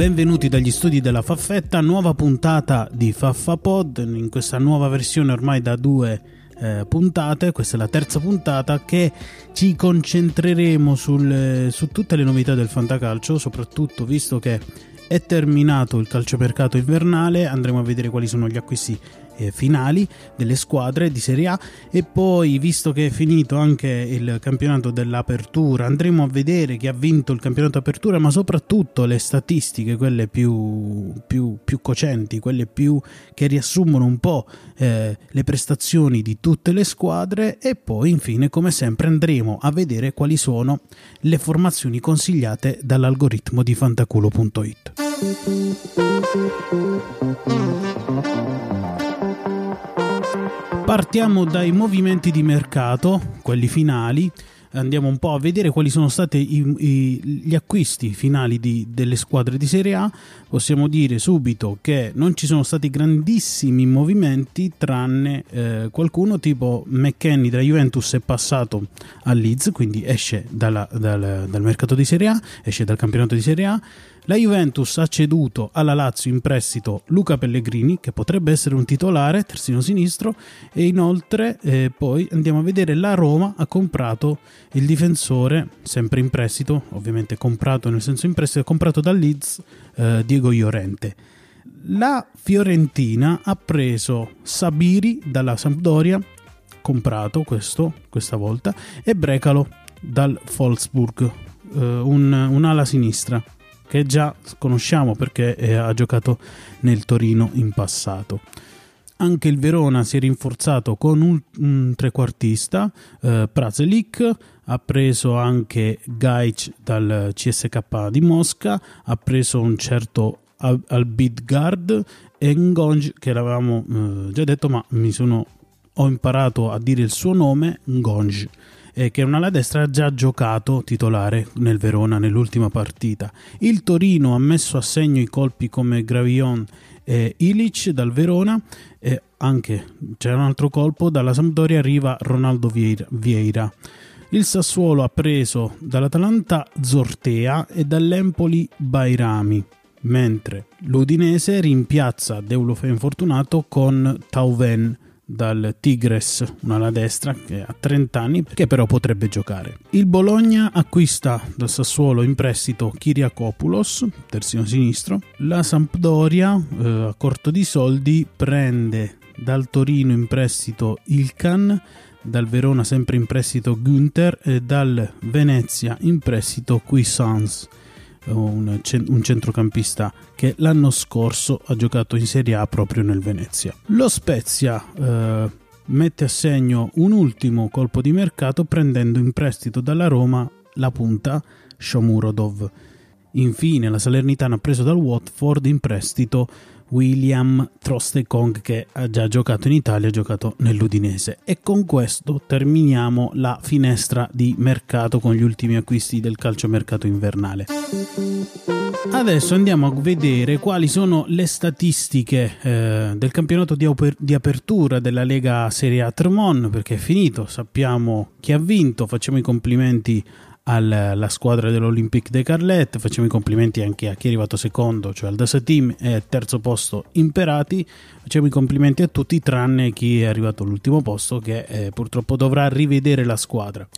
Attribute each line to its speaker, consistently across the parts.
Speaker 1: Benvenuti dagli studi della Faffetta, nuova puntata di Faffapod, in questa nuova versione ormai da due eh, puntate, questa è la terza puntata che ci concentreremo sul, su tutte le novità del fantacalcio, soprattutto visto che è terminato il calciomercato invernale, andremo a vedere quali sono gli acquisti eh, finali delle squadre di Serie A. E poi visto che è finito anche il campionato dell'apertura andremo a vedere chi ha vinto il campionato apertura ma soprattutto le statistiche quelle più, più, più cocenti quelle più che riassumono un po' eh, le prestazioni di tutte le squadre. E poi infine come sempre andremo a vedere quali sono le formazioni consigliate dall'algoritmo di fantaculo.it Partiamo dai movimenti di mercato, quelli finali. Andiamo un po' a vedere quali sono stati gli acquisti finali di, delle squadre di Serie A. Possiamo dire subito che non ci sono stati grandissimi movimenti, tranne eh, qualcuno tipo McKenny della Juventus è passato a Leeds, quindi esce dalla, dal, dal mercato di Serie A, esce dal campionato di Serie A. La Juventus ha ceduto alla Lazio in prestito Luca Pellegrini, che potrebbe essere un titolare, terzino sinistro, e inoltre eh, poi andiamo a vedere la Roma ha comprato il difensore, sempre in prestito, ovviamente comprato nel senso in prestito, comprato dal Leeds eh, Diego Iorente. La Fiorentina ha preso Sabiri dalla Sampdoria, comprato questo questa volta, e Brecalo dal Wolfsburg, eh, un, un'ala sinistra che già conosciamo perché eh, ha giocato nel Torino in passato. Anche il Verona si è rinforzato con un, un trequartista, eh, Prazelic, ha preso anche Gaic dal CSK di Mosca, ha preso un certo Albidgard e Ngonj che l'avevamo eh, già detto ma mi sono, ho imparato a dire il suo nome, Ngonj eh, che è un'ala destra ha già giocato titolare nel Verona nell'ultima partita. Il Torino ha messo a segno i colpi come Gravion e Ilic dal Verona e anche c'è un altro colpo dalla Sampdoria arriva Ronaldo Vieira. Il Sassuolo ha preso dall'Atalanta Zortea e dall'Empoli Bairami mentre l'Udinese rimpiazza Deulofe infortunato con Tauven dal Tigres, un'ala destra che ha 30 anni, che però potrebbe giocare. Il Bologna acquista dal Sassuolo in prestito Kiriakopoulos, terzino sinistro. La Sampdoria, eh, a corto di soldi, prende dal Torino in prestito Ilkan, dal Verona sempre in prestito Günther e dal Venezia in prestito Cuisance un, un, centrocampista che l'anno scorso ha giocato in Serie A proprio nel Venezia. Lo Spezia eh, mette a segno un ultimo colpo di mercato prendendo in prestito dalla Roma la punta Shomurodov. Infine la Salernitana ha preso dal Watford in prestito William Trostekong che ha già giocato in Italia, ha giocato nell'Udinese. E con questo terminiamo la finestra di mercato con gli ultimi acquisti del calciomercato invernale. Adesso andiamo a vedere quali sono le statistiche eh, del campionato di, oper- di, apertura della Lega Serie A Tremon perché è finito, sappiamo chi ha vinto, facciamo i complimenti alla squadra dell'Olympique de Carlet. Facciamo i complimenti anche a chi è arrivato secondo, cioè al Dasa Team e terzo posto Imperati. Facciamo i complimenti a tutti, tranne chi è arrivato all'ultimo posto, che eh, purtroppo dovrà rivedere la squadra.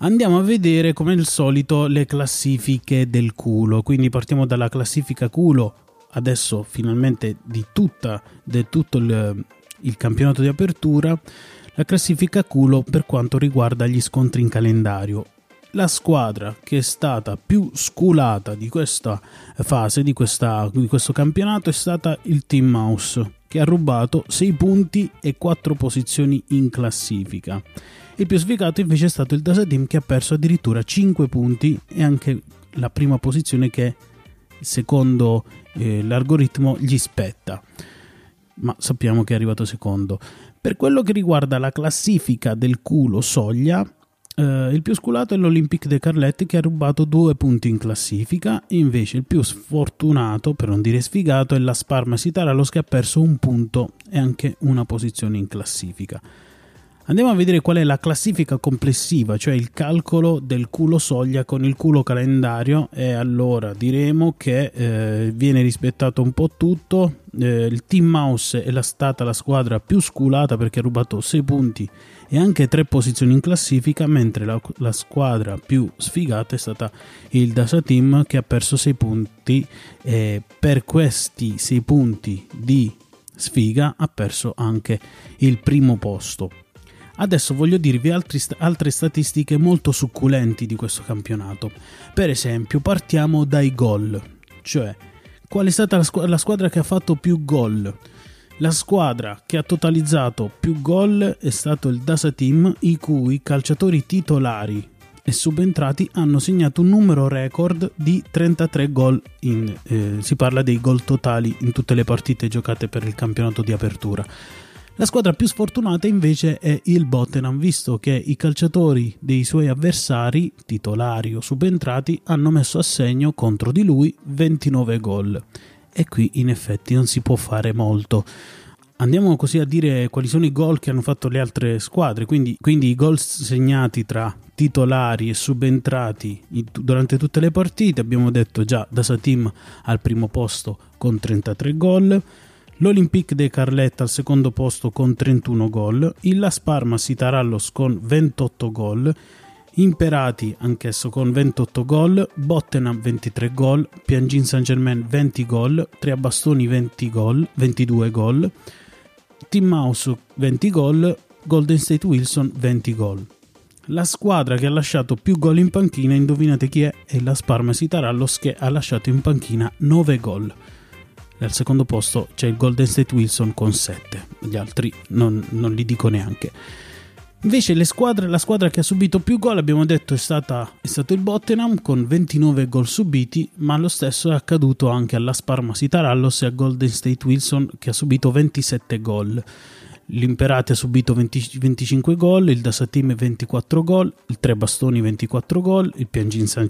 Speaker 1: Andiamo a vedere come al solito le classifiche del culo. Quindi partiamo dalla classifica culo, adesso finalmente di, tutta, di tutto il, il campionato di apertura. La classifica culo per quanto riguarda gli scontri in calendario la squadra che è stata più sculata di questa fase, di, questa, di questo campionato, è stata il Team Mouse, che ha rubato 6 punti e 4 posizioni in classifica. Il più sfigato invece è stato il Dasa Team che ha perso addirittura 5 punti e anche la prima posizione che secondo eh, l'algoritmo gli spetta. Ma sappiamo che è arrivato secondo. Per quello che riguarda la classifica del culo soglia, Uh, il più sculato è l'Olympique de Carletti che ha rubato due punti in classifica, invece il più sfortunato, per non dire sfigato, è la Sparma Sitaralos che ha perso un punto e anche una posizione in classifica. Andiamo a vedere qual è la classifica complessiva, cioè il calcolo del culo soglia con il culo calendario e allora diremo che eh, viene rispettato un po' tutto. Eh, il Team Mouse è la stata la squadra più sculata perché ha rubato 6 punti e anche 3 posizioni in classifica, mentre la, la squadra più sfigata è stata il Dasa Team che ha perso 6 punti e per questi 6 punti di sfiga ha perso anche il primo posto. Adesso voglio dirvi altri, altre statistiche molto succulenti di questo campionato. Per esempio, partiamo dai gol, cioè qual è stata la, squ- la squadra che ha fatto più gol. La squadra che ha totalizzato più gol è stato il Dasa Team, i cui calciatori titolari e subentrati hanno segnato un numero record di 33 gol. In, eh, si parla dei gol totali in tutte le partite giocate per il campionato di apertura. La squadra più sfortunata invece è il Bottenham, visto che i calciatori dei suoi avversari, titolari o subentrati, hanno messo a segno contro di lui 29 gol. E qui in effetti non si può fare molto. Andiamo così a dire quali sono i gol che hanno fatto le altre squadre, quindi, quindi i gol segnati tra titolari e subentrati durante tutte le partite. Abbiamo detto già Dasa Team al primo posto con 33 gol l'Olympique de Carletta al secondo posto con 31 gol, il Las Parma Sitarallos con 28 gol, Imperati anch'esso con 28 gol, Bottenham 23 gol, Piangin Saint Germain 20 gol, Triabastoni 20 gol, 22 gol, Team Mouse 20 gol, Golden State Wilson 20 gol. La squadra che ha lasciato più gol in panchina, indovinate chi è? È la Sparma Sitarallos che ha lasciato in panchina 9 gol. Al secondo posto c'è il Golden State Wilson con 7, gli altri non, non li dico neanche. Invece squadre, la squadra che ha subito più gol, abbiamo detto, è, stata, è stato il Bottenham con 29 gol subiti, ma lo stesso è accaduto anche alla Sparma Sitarallos e a Golden State Wilson che ha subito 27 gol. L'Imperate ha subito 20, 25 gol, il Dasatim 24 gol, il Tre Bastoni 24 gol, il Piangin San,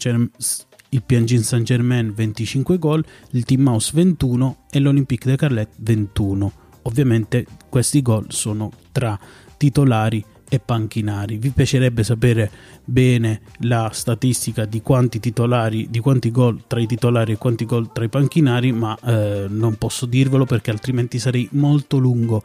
Speaker 1: il Piangin Saint Germain 25 gol, il Team Mouse 21 e l'Olympique de Carlet 21. Ovviamente questi gol sono tra titolari e panchinari. Vi piacerebbe sapere bene la statistica di quanti titolari, di quanti gol tra i titolari e quanti gol tra i panchinari, ma eh, non posso dirvelo perché altrimenti sarei molto lungo.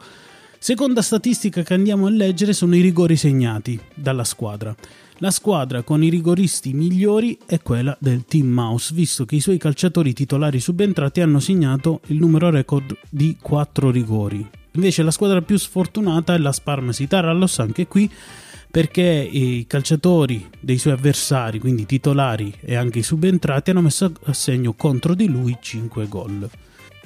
Speaker 1: Seconda statistica che andiamo a leggere sono i rigori segnati dalla squadra. La squadra con i rigoristi migliori è quella del Team Mouse, visto che i suoi calciatori titolari subentrati hanno segnato il numero record di 4 rigori. Invece la squadra più sfortunata è la Sparma Sitarallos, anche qui perché i calciatori dei suoi avversari, quindi titolari e anche i subentrati, hanno messo a segno contro di lui 5 gol.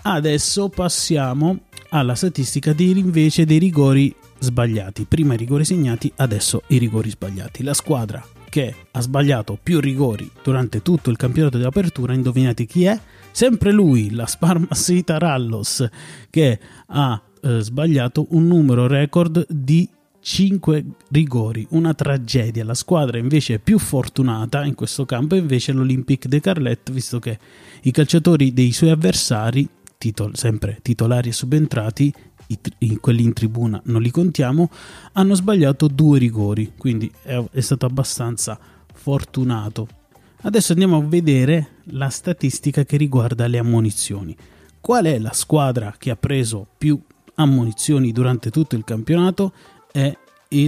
Speaker 1: Adesso passiamo alla statistica di invece dei rigori sbagliati. Prima i rigori segnati, adesso i rigori sbagliati. La squadra che ha sbagliato più rigori durante tutto il campionato di apertura, indovinate chi è? Sempre lui, la Sparmasita Rallos, che ha eh, sbagliato un numero record di 5 rigori, una tragedia. La squadra invece più fortunata in questo campo invece l'Olympique de Carlet, visto che i calciatori dei suoi avversari, titol- sempre titolari e subentrati, i, i, quelli in tribuna non li contiamo, hanno sbagliato due rigori, quindi è, è stato abbastanza fortunato. Adesso andiamo a vedere la statistica che riguarda le ammonizioni. Qual è la squadra che ha preso più ammonizioni durante tutto il campionato? È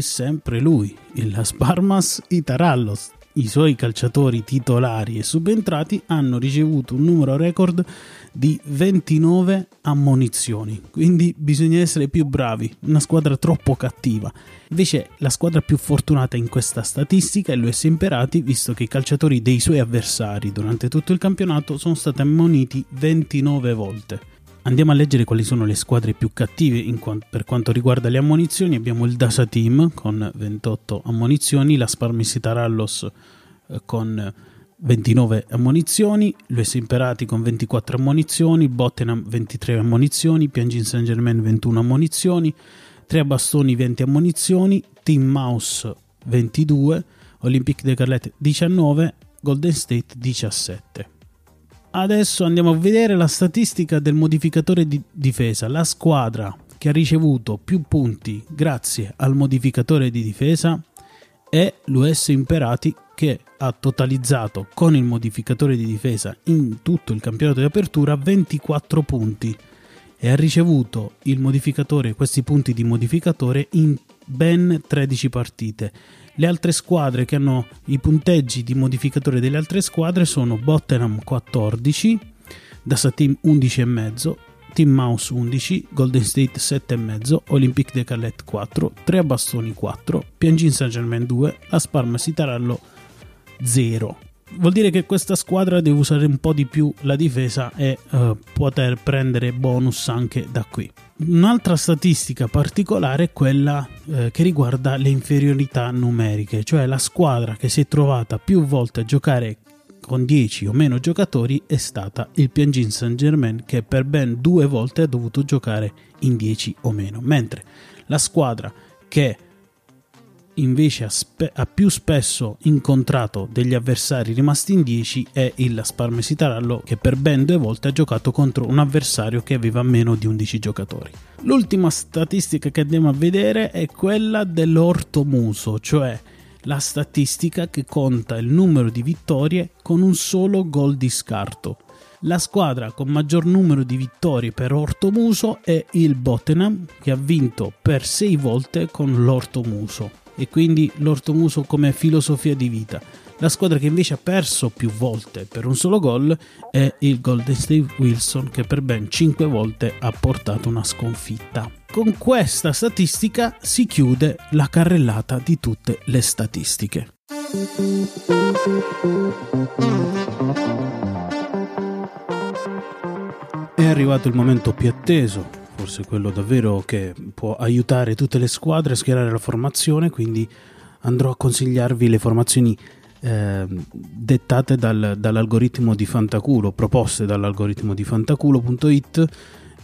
Speaker 1: sempre lui, il Las Parmas Itarallos, i suoi calciatori titolari e subentrati hanno ricevuto un numero record di 29 ammonizioni. Quindi bisogna essere più bravi, una squadra troppo cattiva. Invece la squadra più fortunata in questa statistica è l'US Imperati, visto che i calciatori dei suoi avversari durante tutto il campionato sono stati ammoniti 29 volte. Andiamo a leggere quali sono le squadre più cattive quanto, per quanto riguarda le ammonizioni. Abbiamo il Dasa Team con 28 ammonizioni, la Sparmisita Rallos eh, con 29 ammonizioni, l'US Imperati con 24 ammonizioni, Bottenham 23 ammonizioni, Piangin Saint Germain 21 ammonizioni, Tre Bastoni 20 ammonizioni, Team Mouse 22, Olympique de Carlet 19, Golden State 17. Adesso andiamo a vedere la statistica del modificatore di difesa. La squadra che ha ricevuto più punti grazie al modificatore di difesa è l'US Imperati che ha totalizzato con il modificatore di difesa in tutto il campionato di apertura 24 punti e ha ricevuto questi punti di modificatore in ben 13 partite. Le altre squadre che hanno i punteggi di modificatore delle altre squadre sono Bottenham 14, Dassatim 11,5, Team Mouse 11, Golden State 7,5, Olympique de Calette 4, 3 a bastoni 4, Piangin Saint Germain 2, La Sparma Sitarallo 0. Vuol dire che questa squadra deve usare un po' di più la difesa e uh, poter prendere bonus anche da qui. Un'altra statistica particolare è quella eh, che riguarda le inferiorità numeriche, cioè la squadra che si è trovata più volte a giocare con 10 o meno giocatori è stata il Piangin Saint Germain che per ben due volte ha dovuto giocare in 10 o meno, mentre la squadra che invece ha, spe- ha, più spesso incontrato degli avversari rimasti in 10 è il Sparmesitarallo che per ben due volte ha giocato contro un avversario che aveva meno di 11 giocatori. L'ultima statistica che andiamo a vedere è quella dell'ortomuso, cioè la statistica che conta il numero di vittorie con un solo gol di scarto. La squadra con maggior numero di vittorie per ortomuso è il Bottenham che ha vinto per 6 volte con l'ortomuso e quindi l'ortomuso come filosofia di vita. La squadra che invece ha perso più volte per un solo gol è il Golden State Wilson che per ben 5 volte ha portato una sconfitta. Con questa statistica si chiude la carrellata di tutte le statistiche. È arrivato il momento più atteso, forse quello davvero che può aiutare tutte le squadre a schierare la formazione, quindi andrò a consigliarvi le formazioni eh, dettate dal, dall'algoritmo di Fantaculo, proposte dall'algoritmo di fantaculo.it.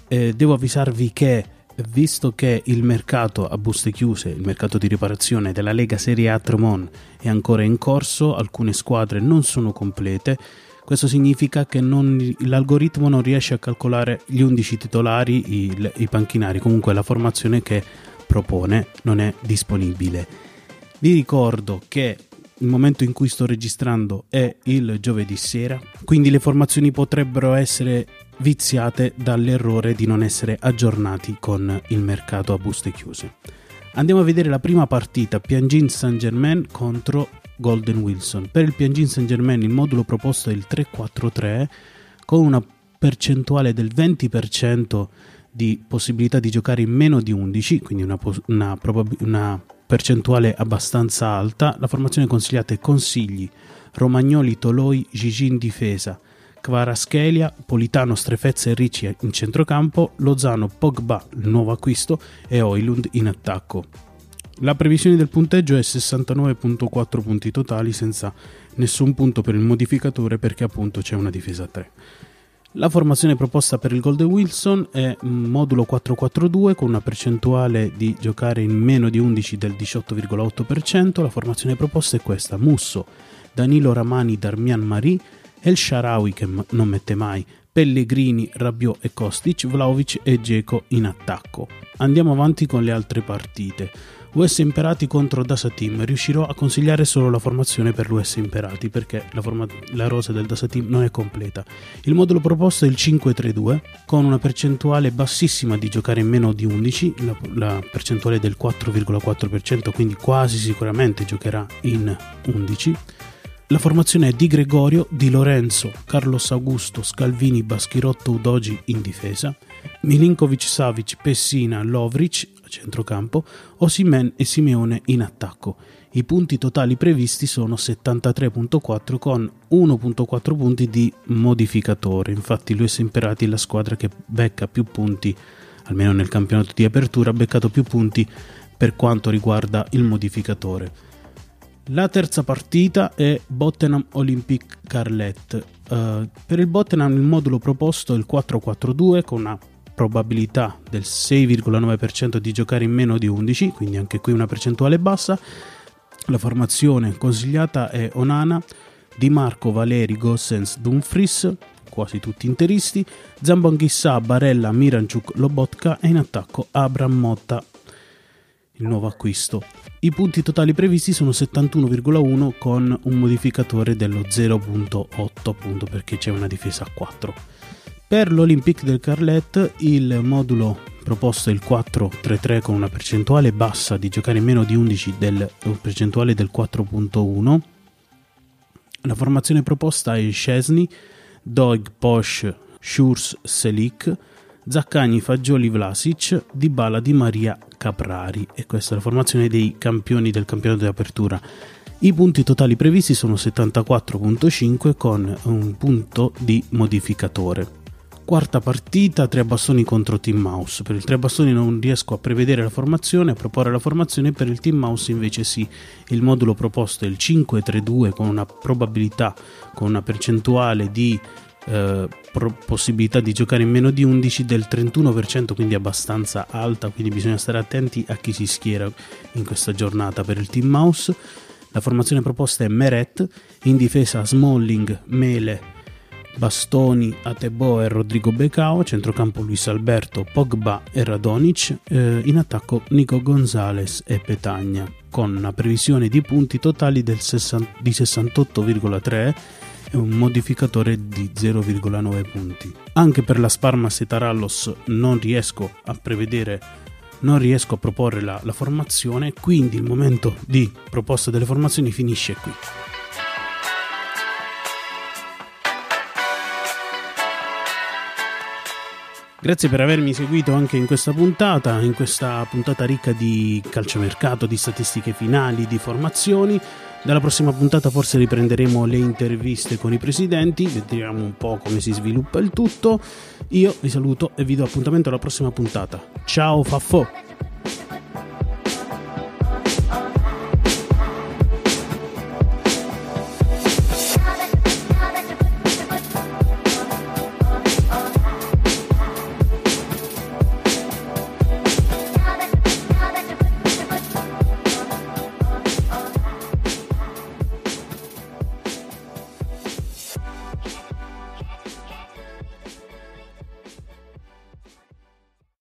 Speaker 1: Eh, devo avvisarvi che visto che il mercato a buste chiuse, il mercato di riparazione della Lega Serie A Tremon è ancora in corso, alcune squadre non sono complete, questo significa che non, l'algoritmo non riesce a calcolare gli 11 titolari, i, i panchinari, comunque la formazione che propone non è disponibile. Vi ricordo che il momento in cui sto registrando è il giovedì sera, quindi le formazioni potrebbero essere viziate dall'errore di non essere aggiornati con il mercato a buste chiuse. Andiamo a vedere la prima partita, Piangin Saint Germain contro Golden Wilson. Per il Piangin Saint Germain il modulo proposto è il 3-4-3 con una percentuale del 20% di possibilità di giocare in meno di 11, quindi una, una, probab- una percentuale abbastanza alta. La formazione consigliata è Consigli, Romagnoli, Toloi, Gigi in difesa, Kvaraschelia, Politano, Strefezza e Ricci in centrocampo, Lozano, Pogba, il nuovo acquisto e Oilund in attacco. La previsione del punteggio è 69.4 punti totali senza nessun punto per il modificatore perché appunto c'è una difesa a 3. La formazione proposta per il Golden Wilson è modulo 4-4-2 con una percentuale di giocare in meno di 11 del 18,8%. La formazione proposta è questa: Musso, Danilo Ramani, Darmian Marie, El Sharawi che non mette mai, Pellegrini, Rabiot e Kostic, Vlaovic e Geco in attacco. Andiamo avanti con le altre partite. US Imperati contro Dasa Team. Riuscirò a consigliare solo la formazione per l'US Imperati perché la, forma- la rosa del Dasa Team non è completa. Il modulo proposto è il 5-3-2 con una percentuale bassissima di giocare in meno di 11, la, la percentuale del 4,4%, quindi quasi sicuramente giocherà in 11. La formazione è di Gregorio, di Lorenzo, Carlos Augusto, Scalvini, Baschirotto, Udogi in difesa, Milinkovic, Savic, Pessina, Lovric a centrocampo, Osimen e Simeone in attacco. I punti totali previsti sono 73.4 con 1.4 punti di modificatore. Infatti lui è Imperati la squadra che becca più punti, almeno nel campionato di apertura, ha beccato più punti per quanto riguarda il modificatore. La terza partita è Bottenham Olympique Carlet. Uh, per il Bottenham il modulo proposto è il 4-4-2 con una probabilità del 6,9% di giocare in meno di 11, quindi anche qui una percentuale bassa. La formazione consigliata è Onana, Di Marco, Valeri, Gossens, Dumfries, quasi tutti interisti, Zambonghissà, Barella, Miranchuk, Lobotka e in attacco Abram Motta, il nuovo acquisto. I punti totali previsti sono 71,1 con un modificatore dello 0.8 appunto perché c'è una difesa a 4. Per l'Olympique del Carlet il modulo proposto è il 4-3-3 con una percentuale bassa di giocare meno di 11 del percentuale del 4.1. La formazione proposta è Scesni, Doig, Posch, Schurz, Selic, Zaccagni, Fagioli, Vlasic, Dybala, Di Maria, Caprari e questa è la formazione dei campioni del campionato di apertura. I punti totali previsti sono 74.5 con un punto di modificatore. Quarta partita, tre bastoni contro Team Mouse. Per il tre bastoni non riesco a prevedere la formazione, a proporre la formazione, per il Team Mouse invece sì. Il modulo proposto è il 5-3-2 con una probabilità, con una percentuale di eh, possibilità di giocare in meno di 11 del 31%, quindi abbastanza alta, quindi bisogna stare attenti a chi si schiera in questa giornata per il Team Mouse. La formazione proposta è Meret, in difesa Smalling, Mele, Bastoni, Atebo e Rodrigo Becao, centrocampo Luis Alberto, Pogba e Radonic, eh, in attacco Nico Gonzalez e Petagna, con una previsione di punti totali 60, di 68,3 e un modificatore di 0,9 punti. Anche per la Sparmas e Tarallos non riesco a prevedere non riesco a proporre la, la formazione, quindi il momento di proposta delle formazioni finisce qui. Grazie per avermi seguito anche in questa puntata, in questa puntata ricca di calciomercato, di statistiche finali, di formazioni. Dalla prossima puntata forse riprenderemo le interviste con i presidenti, vedremo un po' come si sviluppa il tutto. Io vi saluto e vi do appuntamento alla prossima puntata. Ciao Faffo!